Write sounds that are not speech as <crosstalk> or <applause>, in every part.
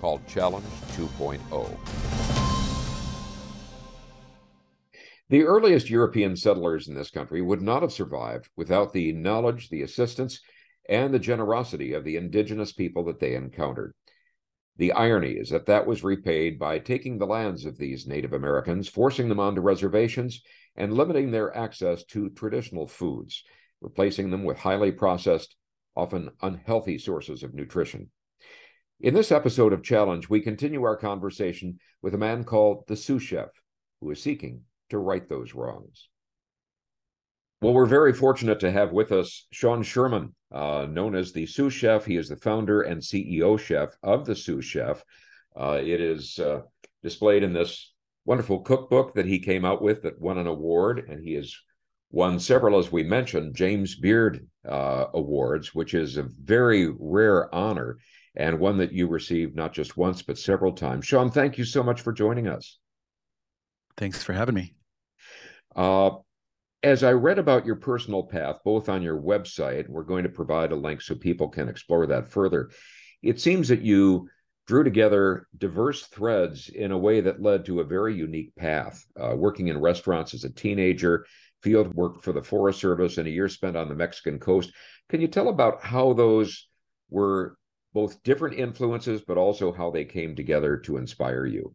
called Challenge 2.0. The earliest European settlers in this country would not have survived without the knowledge, the assistance, and the generosity of the indigenous people that they encountered. The irony is that that was repaid by taking the lands of these Native Americans, forcing them onto reservations, and limiting their access to traditional foods, replacing them with highly processed, often unhealthy sources of nutrition. In this episode of Challenge, we continue our conversation with a man called the Sioux Chef, who is seeking to right those wrongs. Well, we're very fortunate to have with us Sean Sherman, uh, known as the Sioux Chef. He is the founder and CEO chef of the Sioux Chef. Uh, it is uh, displayed in this wonderful cookbook that he came out with that won an award, and he has won several, as we mentioned, James Beard uh, Awards, which is a very rare honor and one that you received not just once, but several times. Sean, thank you so much for joining us. Thanks for having me. Uh, as I read about your personal path, both on your website, we're going to provide a link so people can explore that further. It seems that you drew together diverse threads in a way that led to a very unique path. Uh, working in restaurants as a teenager, field work for the Forest Service, and a year spent on the Mexican coast. Can you tell about how those were both different influences, but also how they came together to inspire you?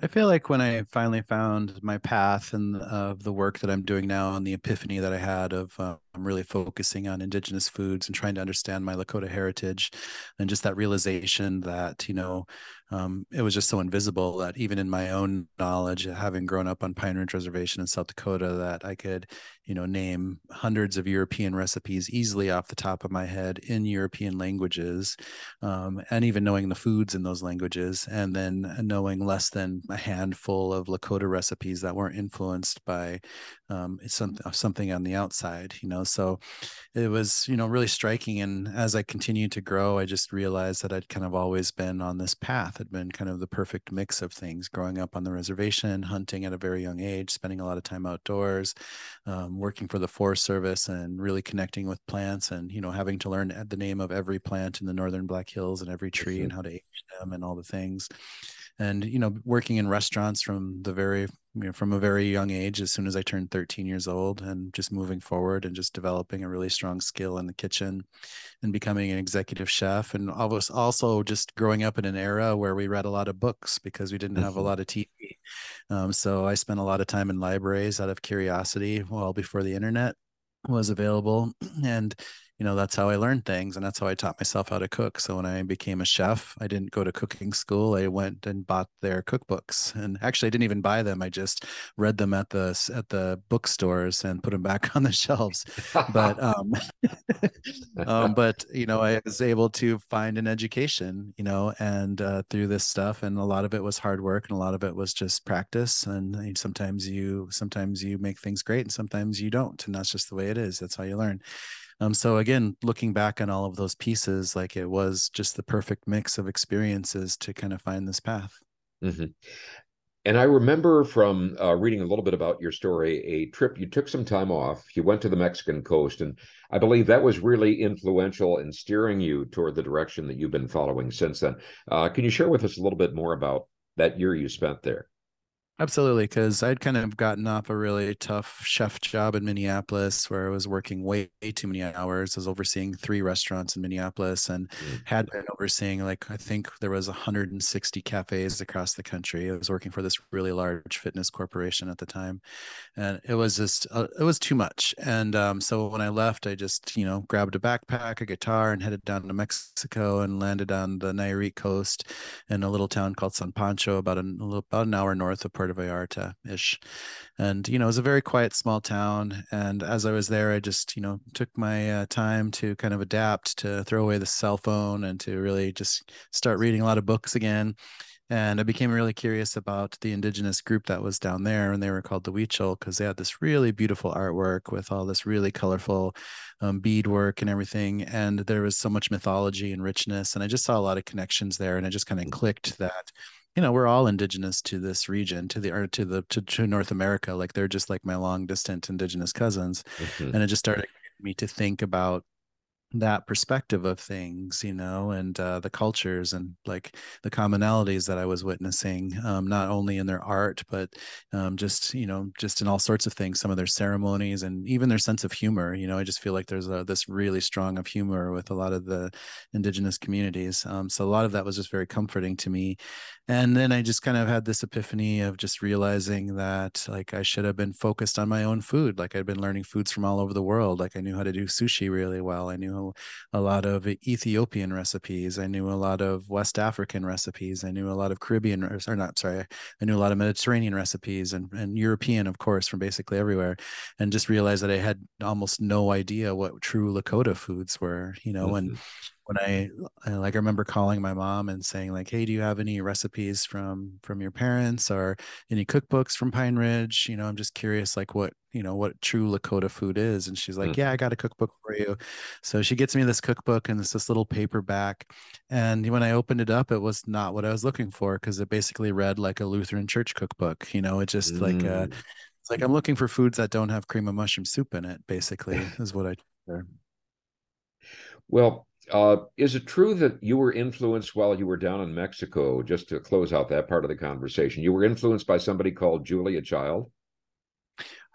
I feel like when I finally found my path and of the work that I'm doing now and the epiphany that I had of uh, I'm really focusing on indigenous foods and trying to understand my Lakota heritage and just that realization that, you know, um, it was just so invisible that even in my own knowledge, having grown up on Pine Ridge Reservation in South Dakota, that I could, you know, name hundreds of European recipes easily off the top of my head in European languages, um, and even knowing the foods in those languages, and then knowing less than a handful of Lakota recipes that weren't influenced by um, some, something on the outside, you know. So it was, you know, really striking. And as I continued to grow, I just realized that I'd kind of always been on this path. Had been kind of the perfect mix of things. Growing up on the reservation, hunting at a very young age, spending a lot of time outdoors, um, working for the Forest Service, and really connecting with plants, and you know, having to learn the name of every plant in the northern Black Hills and every tree mm-hmm. and how to age them and all the things and you know working in restaurants from the very you know, from a very young age as soon as i turned 13 years old and just moving forward and just developing a really strong skill in the kitchen and becoming an executive chef and I was also just growing up in an era where we read a lot of books because we didn't have a mm-hmm. lot of tv um, so i spent a lot of time in libraries out of curiosity well before the internet was available and you know that's how i learned things and that's how i taught myself how to cook so when i became a chef i didn't go to cooking school i went and bought their cookbooks and actually i didn't even buy them i just read them at the at the bookstores and put them back <laughs> on the shelves but <laughs> um, <laughs> um but you know i was able to find an education you know and uh, through this stuff and a lot of it was hard work and a lot of it was just practice and sometimes you sometimes you make things great and sometimes you don't and that's just the way it is that's how you learn um, so again, looking back on all of those pieces, like it was just the perfect mix of experiences to kind of find this path. Mm-hmm. And I remember from uh, reading a little bit about your story, a trip you took some time off. You went to the Mexican coast, and I believe that was really influential in steering you toward the direction that you've been following since then. Uh, can you share with us a little bit more about that year you spent there? Absolutely, because I'd kind of gotten off a really tough chef job in Minneapolis where I was working way, way too many hours. I was overseeing three restaurants in Minneapolis and mm. had been overseeing like I think there was 160 cafes across the country. I was working for this really large fitness corporation at the time, and it was just uh, it was too much. And um, so when I left, I just you know grabbed a backpack, a guitar, and headed down to Mexico and landed on the Nayarit coast in a little town called San Pancho, about an about an hour north of Puerto Puerto Vallarta ish. And, you know, it was a very quiet small town. And as I was there, I just, you know, took my uh, time to kind of adapt to throw away the cell phone and to really just start reading a lot of books again and I became really curious about the indigenous group that was down there, and they were called the Huichol because they had this really beautiful artwork with all this really colorful um, beadwork and everything, and there was so much mythology and richness, and I just saw a lot of connections there, and I just kind of clicked that you know we're all indigenous to this region to the or to the to, to north america like they're just like my long distant indigenous cousins mm-hmm. and it just started me to think about that perspective of things you know and uh, the cultures and like the commonalities that i was witnessing um, not only in their art but um, just you know just in all sorts of things some of their ceremonies and even their sense of humor you know i just feel like there's a, this really strong of humor with a lot of the indigenous communities um, so a lot of that was just very comforting to me and then i just kind of had this epiphany of just realizing that like i should have been focused on my own food like i'd been learning foods from all over the world like i knew how to do sushi really well i knew a lot of Ethiopian recipes. I knew a lot of West African recipes. I knew a lot of Caribbean, or not, sorry, I knew a lot of Mediterranean recipes and, and European, of course, from basically everywhere. And just realized that I had almost no idea what true Lakota foods were, you know, mm-hmm. and when I, I, like I remember calling my mom and saying like, "Hey, do you have any recipes from from your parents or any cookbooks from Pine Ridge? You know, I'm just curious like what, you know, what true Lakota food is." And she's like, mm. "Yeah, I got a cookbook for you." So she gets me this cookbook and it's this little paperback. And when I opened it up, it was not what I was looking for because it basically read like a Lutheran church cookbook. You know, it just mm. like uh it's like I'm looking for foods that don't have cream of mushroom soup in it, basically, <laughs> is what I Well, uh, is it true that you were influenced while you were down in Mexico? Just to close out that part of the conversation, you were influenced by somebody called Julia Child.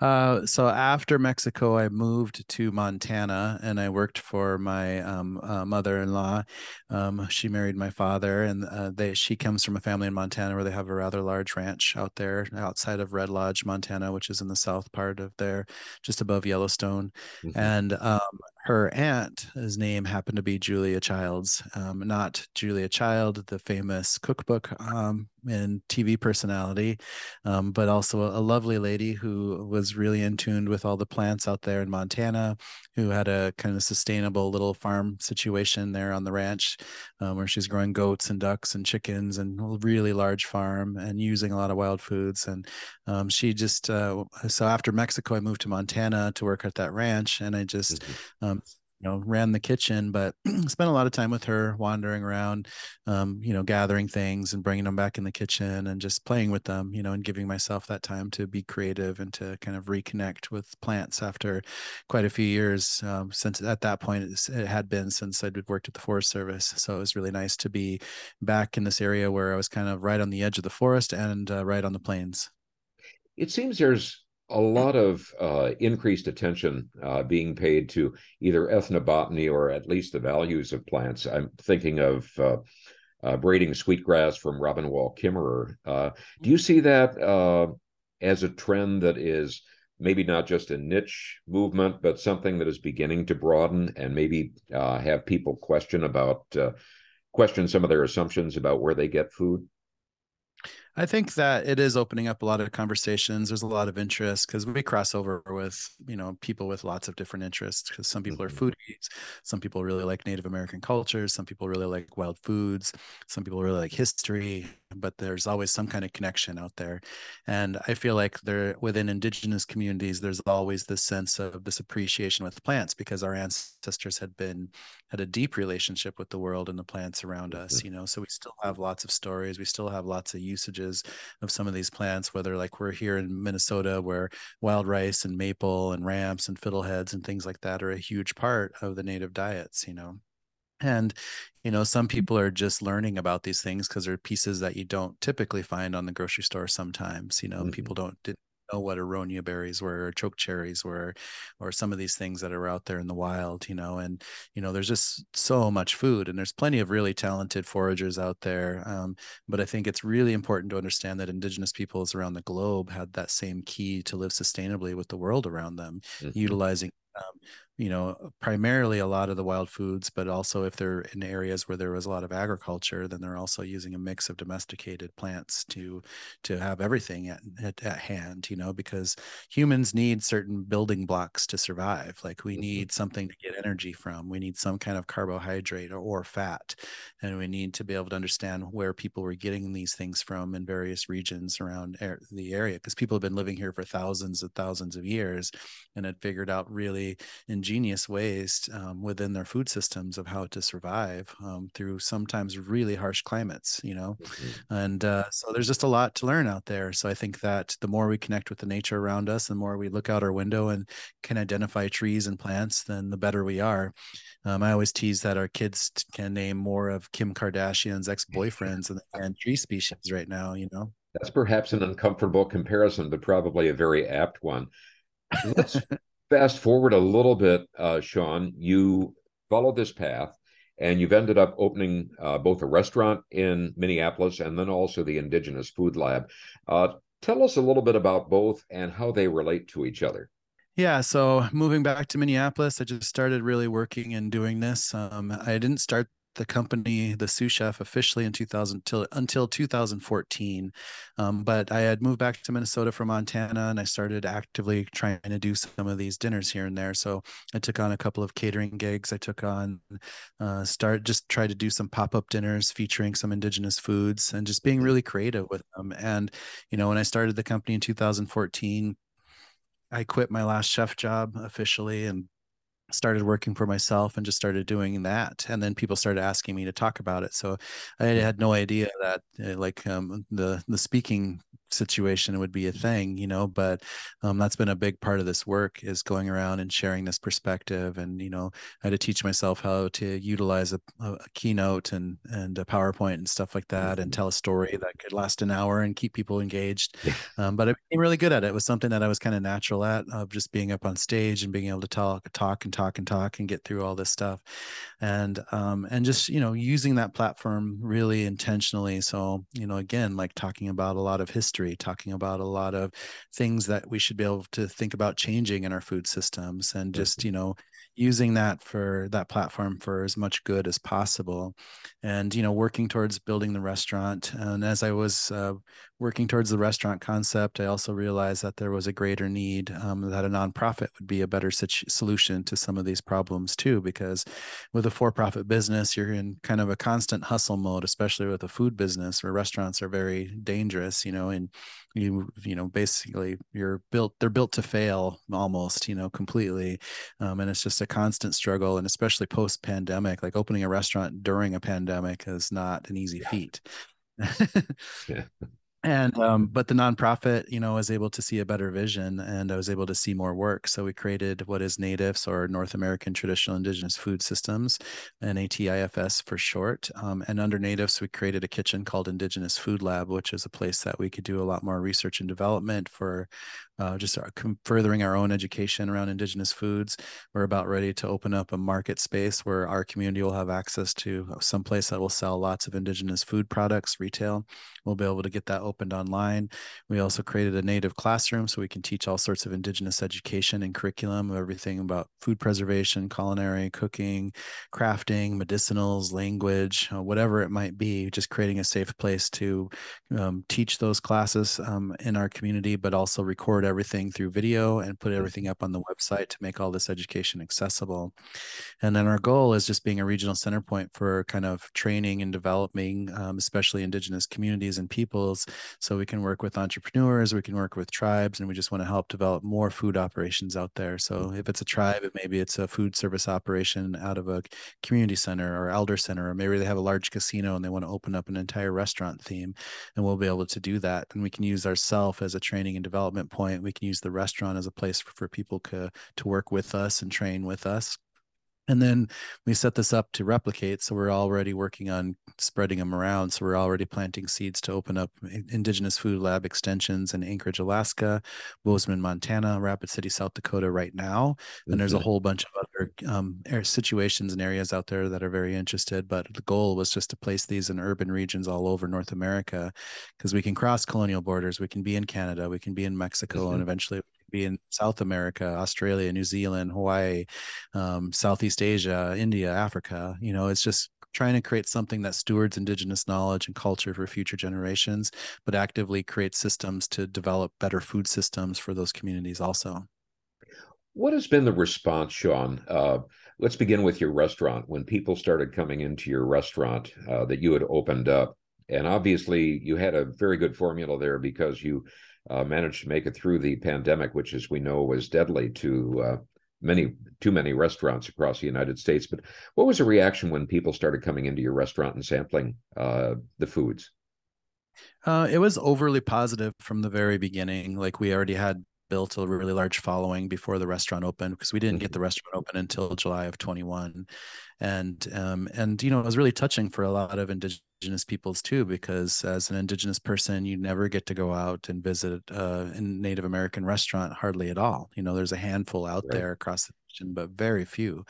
Uh, so after Mexico, I moved to Montana and I worked for my um, uh, mother-in-law. Um, she married my father, and uh, they she comes from a family in Montana where they have a rather large ranch out there outside of Red Lodge, Montana, which is in the south part of there, just above Yellowstone. Mm-hmm. And um, her aunt, his name happened to be Julia Childs, um, not Julia Child, the famous cookbook um, and TV personality, um, but also a, lovely lady who was really in tune with all the plants out there in Montana, who had a kind of sustainable little farm situation there on the ranch um, where she's growing goats and ducks and chickens and a really large farm and using a lot of wild foods. And um, she just, uh, so after Mexico, I moved to Montana to work at that ranch and I just, mm-hmm. um, you know ran the kitchen but <clears throat> spent a lot of time with her wandering around um, you know gathering things and bringing them back in the kitchen and just playing with them you know and giving myself that time to be creative and to kind of reconnect with plants after quite a few years um, since at that point it had been since i'd worked at the forest service. So it was really nice to be back in this area where i was kind of right on the edge of the forest and uh, right on the plains. It seems there's a lot of uh, increased attention uh, being paid to either ethnobotany or at least the values of plants. I'm thinking of uh, uh braiding sweetgrass from Robin Wall Kimmerer. Uh, do you see that uh, as a trend that is maybe not just a niche movement, but something that is beginning to broaden and maybe have people question about question some of their assumptions about where they get food? I think that it is opening up a lot of conversations. There's a lot of interest because we cross over with, you know, people with lots of different interests. Because some people mm-hmm. are foodies, some people really like Native American cultures, some people really like wild foods, some people really like history, but there's always some kind of connection out there. And I feel like there within indigenous communities, there's always this sense of this appreciation with plants because our ancestors had been had a deep relationship with the world and the plants around us, mm-hmm. you know. So we still have lots of stories, we still have lots of usages of some of these plants, whether like we're here in Minnesota where wild rice and maple and ramps and fiddleheads and things like that are a huge part of the native diets, you know and you know some people are just learning about these things because they're pieces that you don't typically find on the grocery store sometimes you know mm-hmm. people don't know what aronia berries were or choke cherries were or some of these things that are out there in the wild you know and you know there's just so much food and there's plenty of really talented foragers out there um, but i think it's really important to understand that indigenous peoples around the globe had that same key to live sustainably with the world around them mm-hmm. utilizing um, you know primarily a lot of the wild foods but also if they're in areas where there was a lot of agriculture then they're also using a mix of domesticated plants to to have everything at, at, at hand you know because humans need certain building blocks to survive like we mm-hmm. need something to get energy from we need some kind of carbohydrate or, or fat and we need to be able to understand where people were getting these things from in various regions around the area because people have been living here for thousands and thousands of years and had figured out really ingenious ways um, within their food systems of how to survive um, through sometimes really harsh climates you know mm-hmm. and uh, so there's just a lot to learn out there so i think that the more we connect with the nature around us the more we look out our window and can identify trees and plants then the better we are um, I always tease that our kids can name more of Kim Kardashian's <laughs> ex-boyfriends and tree species right now. You know, that's perhaps an uncomfortable comparison, but probably a very apt one. Let's <laughs> fast forward a little bit, uh, Sean. You followed this path, and you've ended up opening uh, both a restaurant in Minneapolis and then also the Indigenous Food Lab. Uh, tell us a little bit about both and how they relate to each other. Yeah, so moving back to Minneapolis, I just started really working and doing this. Um, I didn't start the company, the Sioux Chef, officially in 2000 till until 2014. Um, but I had moved back to Minnesota from Montana, and I started actively trying to do some of these dinners here and there. So I took on a couple of catering gigs. I took on uh, start just tried to do some pop up dinners featuring some indigenous foods and just being really creative with them. And you know, when I started the company in 2014 I quit my last chef job officially and started working for myself and just started doing that and then people started asking me to talk about it so i had no idea that uh, like um, the the speaking situation would be a thing you know but um, that's been a big part of this work is going around and sharing this perspective and you know i had to teach myself how to utilize a, a keynote and and a powerpoint and stuff like that and mm-hmm. tell a story that could last an hour and keep people engaged um, but i became really good at it. It was something that i was kind of natural at of just being up on stage and being able to talk talk and talk and talk and get through all this stuff and um and just you know using that platform really intentionally. So you know again like talking about a lot of history history, talking about a lot of things that we should be able to think about changing in our food systems and just, you know, using that for that platform for as much good as possible and you know working towards building the restaurant. And as i was uh, working towards the restaurant concept i also realized that there was a greater need um, that a nonprofit would be a better situ- solution to some of these problems too because with a for-profit business you're in kind of a constant hustle mode especially with a food business where restaurants are very dangerous you know and you you know basically you're built they're built to fail almost you know completely um, and it's just a constant struggle and especially post pandemic like opening a restaurant during a pandemic is not an easy yeah. feat <laughs> yeah and um, but the nonprofit you know was able to see a better vision and i was able to see more work. So we created what is NATIFS or north american traditional indigenous food systems NATIFS for short um, and under NATIFS we created a kitchen called indigenous food lab which is a place that we could do a lot more research and development for uh, just our, furthering our own education around indigenous foods. We're about ready to open up a market space where our community will have access to some place that will sell lots of indigenous food products, retail. We'll be able to get that opened online. We also created a native classroom so we can teach all sorts of indigenous education and curriculum, everything about food preservation, culinary, cooking, crafting, medicinals, language, uh, whatever it might be, just creating a safe place to um, teach those classes um, in our community, but also record record everything through video and put mm-hmm. everything up on the website to make all this education accessible. And then our goal is just being a regional center point for kind of training and developing, um, especially Indigenous communities and peoples. So we can work with entrepreneurs, we can work with tribes, and we just want to help develop more food operations out there. So mm-hmm. if it's a tribe, maybe it's a food service operation out of a community center or elder center, or maybe they have a large casino and they want to open up an entire restaurant theme, and we'll be able to do that. And we can use ourselves as a training and development point point. We can use the restaurant as a place for, for people to, to work with us and train with us and then we set this up to replicate so we're already working on spreading them around so we're already planting seeds to open up indigenous food lab extensions in anchorage alaska bozeman montana rapid city south dakota right now and there's a whole bunch of other um, situations and areas out there that are very interested but the goal was just to place these in urban regions all over north america because we can cross colonial borders we can be in canada we can be in mexico mm-hmm. and eventually be in South America, Australia, New Zealand, Hawaii, um, Southeast Asia, India, Africa. You know, it's just trying to create something that stewards indigenous knowledge and culture for future generations, but actively create systems to develop better food systems for those communities also. What has been the response, Sean? Uh, let's begin with your restaurant. When people started coming into your restaurant uh, that you had opened up, and obviously you had a very good formula there because you uh, managed to make it through the pandemic, which, as we know, was deadly to uh, many too many restaurants across the United States. But what was the reaction when people started coming into your restaurant and sampling uh, the foods? Uh, it was overly positive from the very beginning. Like we already had built a really large following before the restaurant opened because we didn't get mm-hmm. the restaurant open until July of 21 and um, and you know it was really touching for a lot of indigenous peoples too because as an indigenous person you never get to go out and visit uh, a native american restaurant hardly at all you know there's a handful out right. there across the nation, but very few.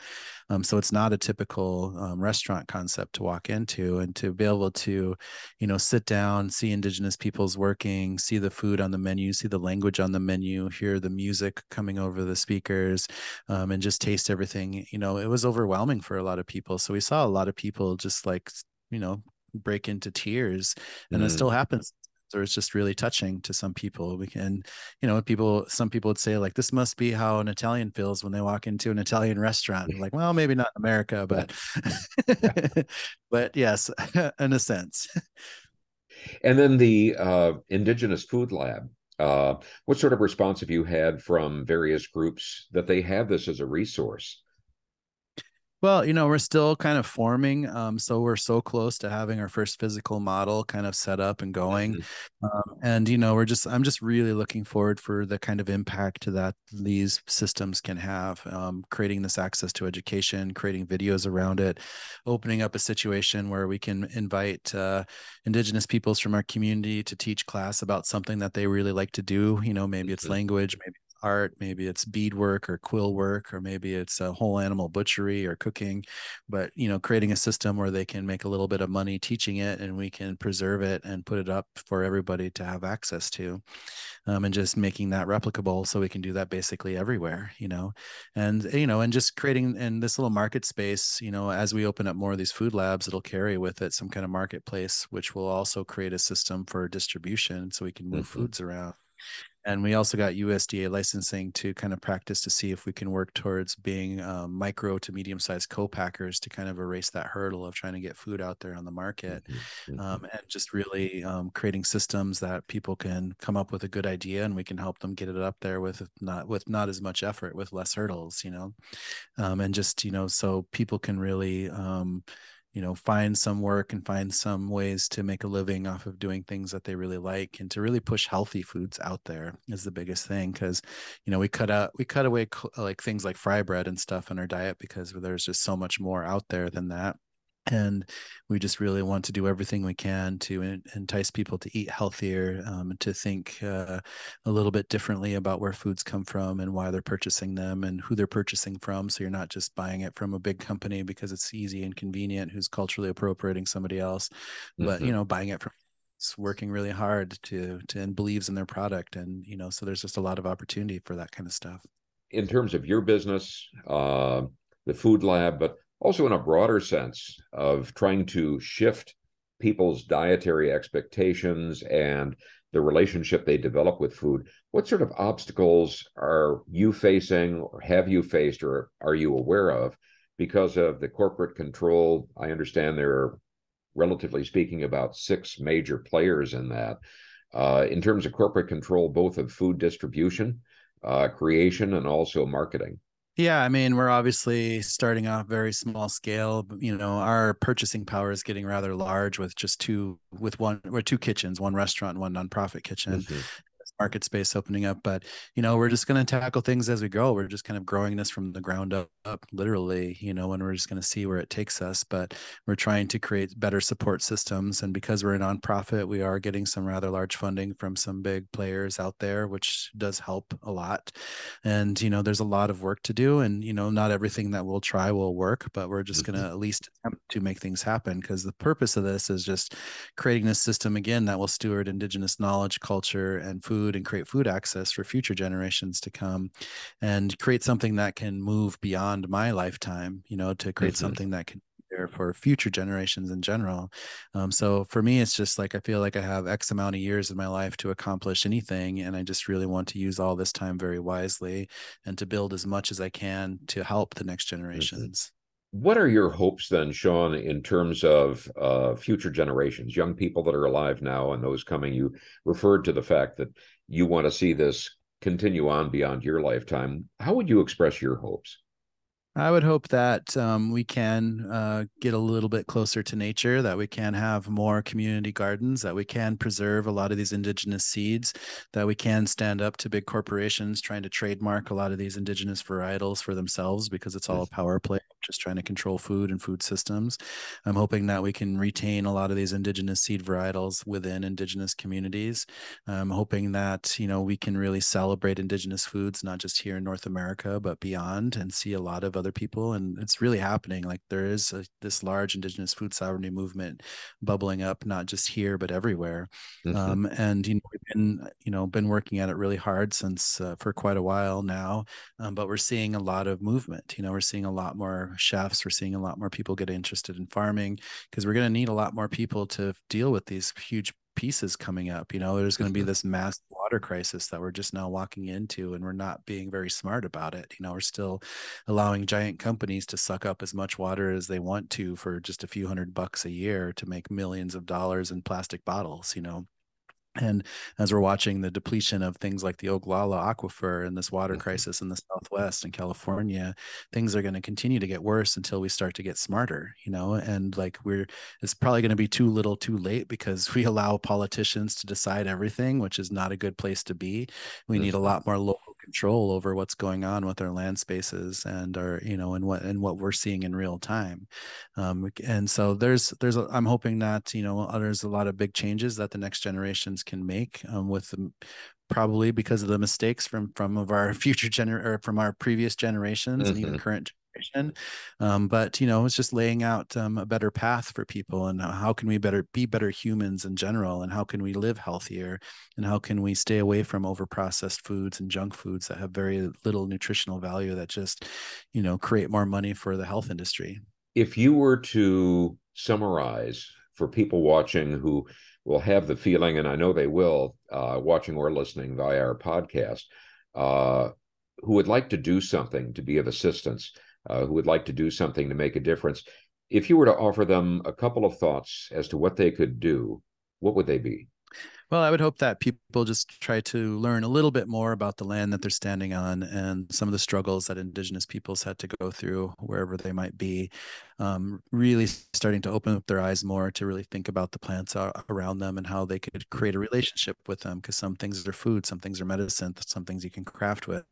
Um, so it's not a typical um, restaurant concept to walk into and to be able to, you know, sit down, see indigenous peoples working, see the food on the menu, see the language on the menu, hear the music coming over the speakers, um, and just taste everything. You know, it was overwhelming for a lot of people. So we saw a lot of people just like, you know, break into tears, and mm. it still happens. Or it's just really touching to some people. We can you know people some people would say like this must be how an italian feels when they walk into an italian restaurant. Like well maybe not america but <laughs> but yes <laughs> in a sense. And then the uh, indigenous food lab uh, what sort of response have you had from various groups that they have this as a resource well, you know, we're still kind of forming. Um, so we're so close to having our first physical model kind of set up and going. Mm-hmm. Um, and, you know, we're just, I'm just really looking forward for the kind of impact that these systems can have, um, creating this access to education, creating videos around it, opening up a situation where we can invite uh, Indigenous peoples from our community to teach class about something that they really like to do. You know, maybe it's mm-hmm. language, maybe art maybe it's beadwork or quill work or maybe it's a whole animal butchery or cooking but you know creating a system where they can make a little bit of money teaching it and we can preserve it and put it up for everybody to have access to um, and just making that replicable so we can do that basically everywhere you know and you know and just creating in this little market space you know as we open up more of these food labs it'll carry with it some kind of marketplace which will also create a system for distribution so we can move mm-hmm. foods around and we also got USDA licensing to kind of practice to see if we can work towards being um, micro to medium sized co-packers to kind of erase that hurdle of trying to get food out there on the market mm-hmm. um, mm-hmm. and just really um, creating systems that people can come up with a good idea and we can help them get it up there with not with not as much effort with less hurdles you know um, and just you know so people can really um, you know find some work and find some ways to make a living off of doing things that they really like and to really push healthy foods out there is the biggest thing because you know we cut out we cut away like things like fry bread and stuff in our diet because there's just so much more out there than that and we just really want to do everything we can to entice people to eat healthier um, to think uh, a little bit differently about where foods come from and why they're purchasing them and who they're purchasing from so you're not just buying it from a big company because it's easy and convenient who's culturally appropriating somebody else mm-hmm. but you mm-hmm. know buying it from working really hard to to and believes in their product and you know so there's just a lot of opportunity for that kind of stuff in terms of your business uh, the food lab but also in a broader sense of trying to shift people's dietary expectations and the relationship they develop with food. What sort of obstacles are you facing, or have you faced, or are you aware of because of the corporate control? I understand there are, relatively speaking, about six major players in that. Uh, in terms of corporate control, both of food distribution, uh, creation, and also marketing. Yeah, I mean, we're obviously starting off very small scale. You know, our purchasing power is getting rather large with just two, with one or two kitchens, one restaurant, one nonprofit kitchen. Mm-hmm market space opening up. But you know, we're just going to tackle things as we go. We're just kind of growing this from the ground up, up literally. You know, and we're just going to see where it takes us. But we're trying to create better support systems, and because we're a nonprofit, we are getting some rather large funding from some big players out there, which does help a lot. And you know, there's a lot of work to do, and you know, not everything that we'll try will work, but we're just going to mm-hmm. at least attempt to make things happen because the purpose of this is just creating this system again that will steward indigenous knowledge, culture, and food food and create food access for future generations to come and create something that can move beyond my lifetime you know to create mm-hmm. something that can there for future generations in general. Um, so for me, it's just like I feel like I have X amount of years of my life to accomplish anything, and I just really want to use all this time very wisely and to build as much as I can to help the next mm-hmm. generations. What are your hopes then, Sean, in terms of uh, future generations, young people that are alive now and those coming? You referred to the fact that you want to see this continue on beyond your lifetime. How would you express your hopes? I would hope that um, we can uh, get a little bit closer to nature, that we can have more community gardens, that we can preserve a lot of these indigenous seeds, that we can stand up to big corporations trying to trademark a lot of these indigenous varietals for themselves because it's all a power play, just trying to control food and food systems. I'm hoping that we can retain a lot of these indigenous seed varietals within indigenous communities. I'm hoping that you know we can really celebrate indigenous foods, not just here in North America, but beyond, and see a lot of other people and it's really happening like there is a, this large indigenous food sovereignty movement bubbling up not just here but everywhere mm-hmm. um, and you know we've been you know been working at it really hard since uh, for quite a while now um, but we're seeing a lot of movement you know we're seeing a lot more chefs we're seeing a lot more people get interested in farming because we're going to need a lot more people to deal with these huge pieces coming up. You know, there's going to be mm-hmm. this mass water crisis that we're just now walking into, and we're not being very smart about it. You know, we're still allowing giant companies to suck up as much water as they want to for just a few hundred bucks a year to make millions of dollars in plastic bottles. You know, and as we're watching the depletion of things like the Ogallala aquifer and this water mm-hmm. crisis in the Southwest and California, things are going to continue to get worse until we start to get smarter, you know. And like we're, it's probably going to be too little, too late because <laughs> we allow politicians to decide everything, which is not a good place to be. We need a mm-hmm. lot more local control over what's going on with our land spaces and our, you know, and what and what we're seeing in real time. Um, and so there's there's a, I'm hoping that you know there's a lot of big changes that the next generations can make um, with them probably because of the mistakes from from of our <laughs> future gener or from our previous generations mm-hmm. and even mm-hmm. current um, but you know it's just laying out um, a better path for people and how can we better be better humans in general and how can we live healthier and how can we stay away from over processed foods and junk foods that have very little nutritional value that just you know create more money for the health industry. If you were to summarize for people watching who will have the feeling, and I know they will, uh, watching or listening via our podcast, uh, who would like to do something to be of assistance, uh, who would like to do something to make a difference. If you were to offer them a couple of thoughts as to what they could do, what would they be? Well, I would hope that people just try to learn a little bit more about the land that they're standing on and some of the struggles that Indigenous peoples had to go through wherever they might be um, really starting to open up their eyes more to really think about the plants around them and how they could create a relationship with them because some things are food some things are medicine some things you can craft with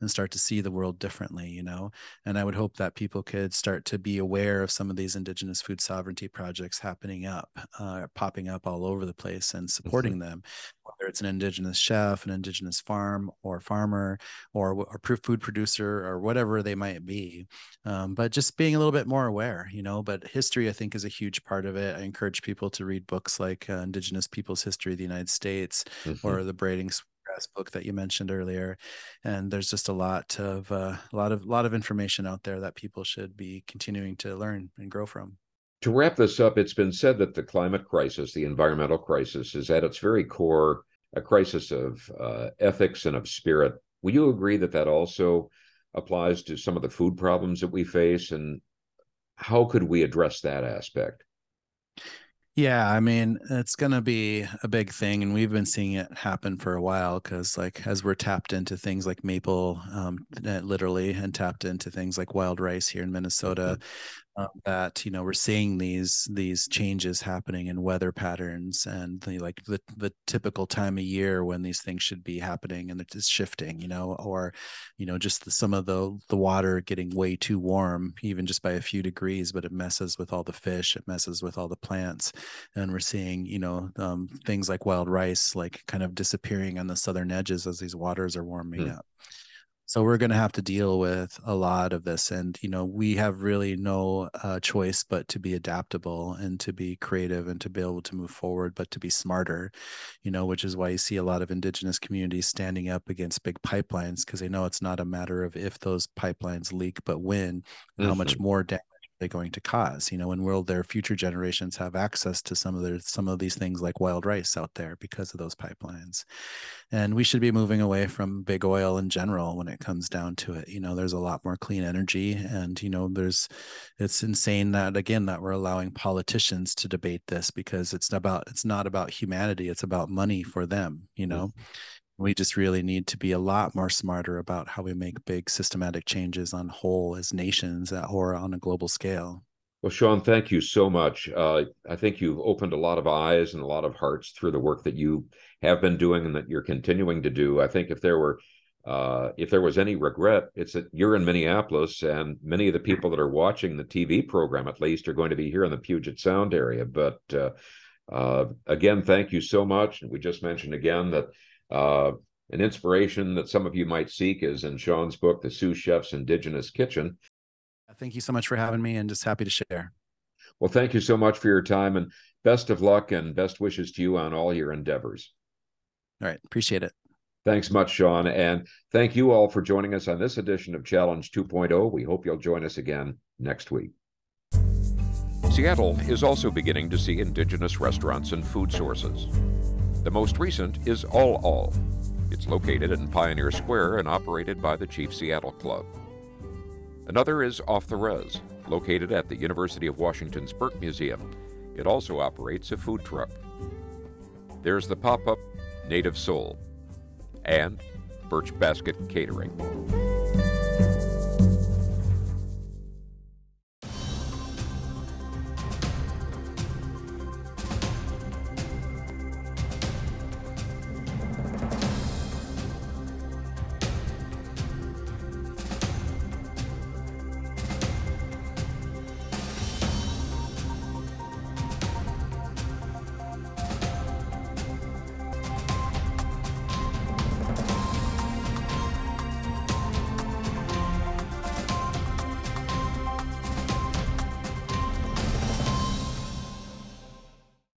and start to see the world differently you know and i would hope that people could start to be aware of some of these indigenous food sovereignty projects happening up uh, popping up all over the place and mm-hmm. supporting mm-hmm. them whether it's an indigenous chef, an indigenous farm or farmer or a food producer or whatever they might be. Um, but just being a little bit more aware, you know. But history, I think, is a huge part of it. I encourage people to read books like uh, Indigenous Peoples' History of the United States mm-hmm. or the Braiding Sweetgrass book that you mentioned earlier. And there's just a lot of uh, a lot of a lot of information out there that people should be continuing to learn and grow from. To wrap this up, it's been said that the climate crisis, the environmental crisis, is at its very core a crisis of uh, ethics and of spirit. Will you agree that that also applies to some of the food problems that we face? And how could we address that aspect? Yeah, I mean, it's going to be a big thing. And we've been seeing it happen for a while because, like, as we're tapped into things like maple, um, literally, and tapped into things like wild rice here in Minnesota, mm-hmm um, that you know we're seeing these these changes happening in weather patterns and the like the, the typical time of year when these things should be happening and it's shifting you know or you know just the, some of the the water getting way too warm even just by a few degrees but it messes with all the fish it messes with all the plants and we're seeing you know um, things like wild rice like kind of disappearing on the southern edges as these waters are warming mm. up so we're going to have to deal with a lot of this and you know we have really no uh, choice but to be adaptable and to be creative and to be able to move forward but to be smarter you know which is why you see a lot of indigenous communities standing up against big pipelines because they know it's not a matter of if those pipelines leak but when mm-hmm. how much mm-hmm. more damage they going to cause you know and will their future generations have access to some of their some of these things like wild rice out there because of those pipelines. And we should be moving away from big oil in general when it comes down to it you know there's a lot more clean energy and you know there's it's insane that again that we're allowing politicians to debate this because it's about it's not about humanity it's about money for them you know? mm-hmm we just really need to be a lot more smarter about how we make big systematic changes on whole as nations or on a global scale. Well, Sean, thank you so much. Uh, I think you've opened a lot of eyes and a lot of hearts through the work that you have been doing and that you're continuing to do. I think if there were uh, if there was any regret, it's that you're in Minneapolis, and many of the people that are watching the TV program, at least, are going to be here in the Puget Sound area. But uh, uh again, thank you so much. And we just mentioned again that uh, an inspiration that some of you might seek is in Sean's book, The Sioux Chef's Indigenous Kitchen. Thank you so much for having me and just happy to share. Well, thank you so much for your time and best of luck and best wishes to you on all your endeavors. All right. Appreciate it. Thanks much, Sean. And thank you all for joining us on this edition of Challenge 2.0. We hope you'll join us again next week. Seattle is also beginning to see Indigenous restaurants and food sources. The most recent is All All. It's located in Pioneer Square and operated by the Chief Seattle Club. Another is Off the Res, located at the University of Washington's Burke Museum. It also operates a food truck. There's the pop up Native Soul and Birch Basket Catering.